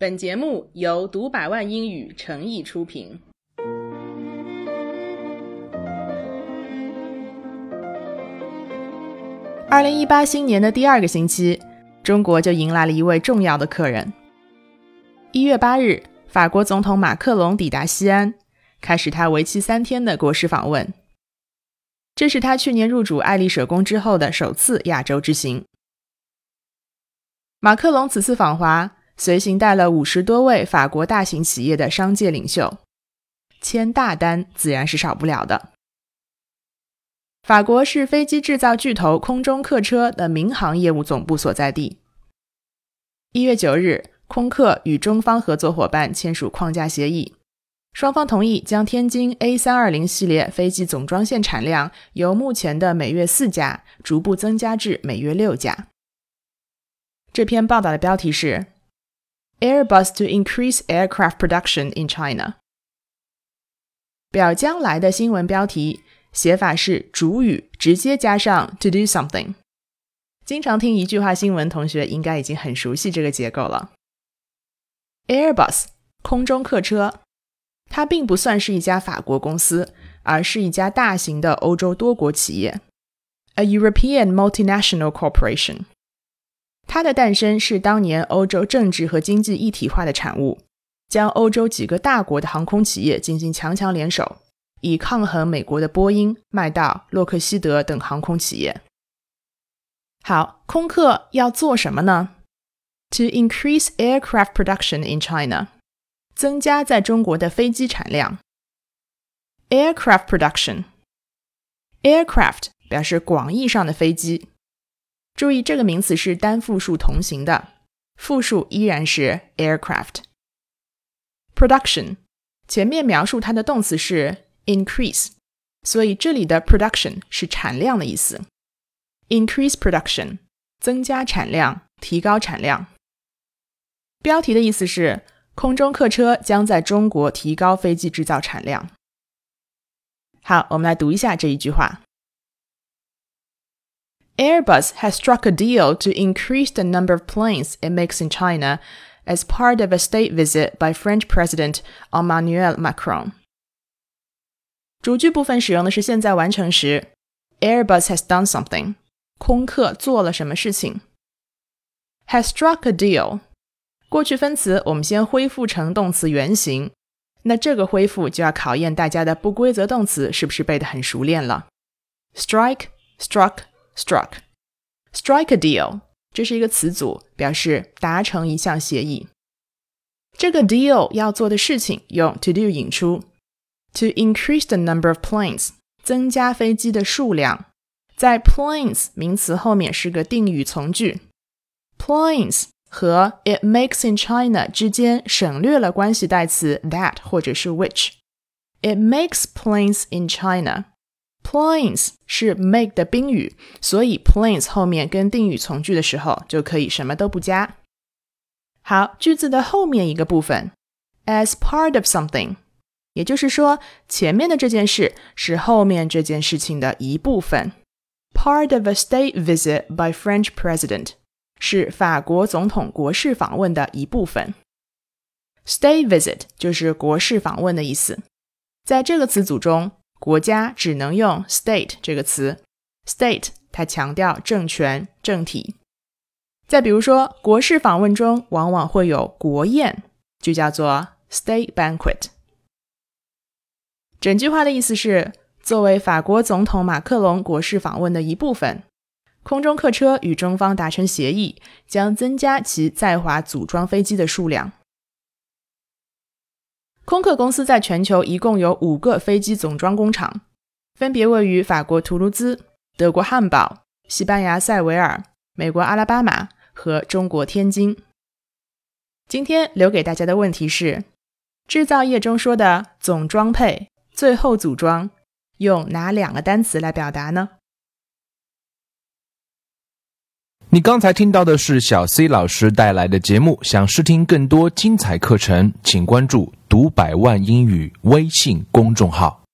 本节目由读百万英语诚意出品。二零一八新年的第二个星期，中国就迎来了一位重要的客人。一月八日，法国总统马克龙抵达西安，开始他为期三天的国事访问。这是他去年入主爱丽舍宫之后的首次亚洲之行。马克龙此次访华，随行带了五十多位法国大型企业的商界领袖，签大单自然是少不了的。法国是飞机制造巨头空中客车的民航业务总部所在地。一月九日，空客与中方合作伙伴签署框架协议，双方同意将天津 A 三二零系列飞机总装线产量由目前的每月四架逐步增加至每月六架。这篇报道的标题是 “Airbus to increase aircraft production in China”。表将来的新闻标题。写法是主语直接加上 to do something。经常听一句话新闻，同学应该已经很熟悉这个结构了。Airbus 空中客车，它并不算是一家法国公司，而是一家大型的欧洲多国企业，a European multinational corporation。 它的诞生是当年欧洲政治和经济一体化的产物，将欧洲几个大国的航空企业进行强强联手。以抗衡美国的波音、麦道、洛克希德等航空企业。好，空客要做什么呢？To increase aircraft production in China，增加在中国的飞机产量。Aircraft production，aircraft 表示广义上的飞机。注意，这个名词是单复数同形的，复数依然是 aircraft。Production 前面描述它的动词是。increase，所以这里的 production 是产量的意思。increase production，增加产量，提高产量。标题的意思是空中客车将在中国提高飞机制造产量。好，我们来读一下这一句话。Airbus has struck a deal to increase the number of planes it makes in China as part of a state visit by French President Emmanuel Macron. 主句部分使用的是现在完成时，Airbus has done something，空客做了什么事情？Has struck a deal，过去分词我们先恢复成动词原形，那这个恢复就要考验大家的不规则动词是不是背得很熟练了。 Strike，struck，struck，strike a deal，这是一个词组，表示达成一项协议。这个 deal 要做的事情用 to do 引出。To increase the number of planes，增加飞机的数量。在 planes 名词后面是个定语从句。Planes 和 it makes in China 之间省略了关系代词 that 或者是 which。It makes planes in China。 Planes 是 make 的宾语，所以 planes 后面跟定语从句的时候就可以什么都不加。好，句子的后面一个部分，as part of something。也就是说，前面的这件事是后面这件事情的一部分。Part of a state visit by French president 是法国总统国事访问的一部分。State visit 就是国事访问的意思。在这个词组中，国家只能用 state 这个词。State 它强调政权、政体。再比如说，国事访问中往往会有国宴，就叫做 state banquet。整句话的意思是，作为法国总统马克龙国事访问的一部分，空中客车与中方达成协议，将增加其在华组装飞机的数量。空客公司在全球一共有五个飞机总装工厂，分别位于法国图卢兹、德国汉堡、西班牙塞维尔、美国阿拉巴马和中国天津。今天留给大家的问题是：制造业中说的总装配。最后组装用哪两个单词来表达呢？你刚才听到的是小 C 老师带来的节目。想试听更多精彩课程，请关注“读百万英语”微信公众号。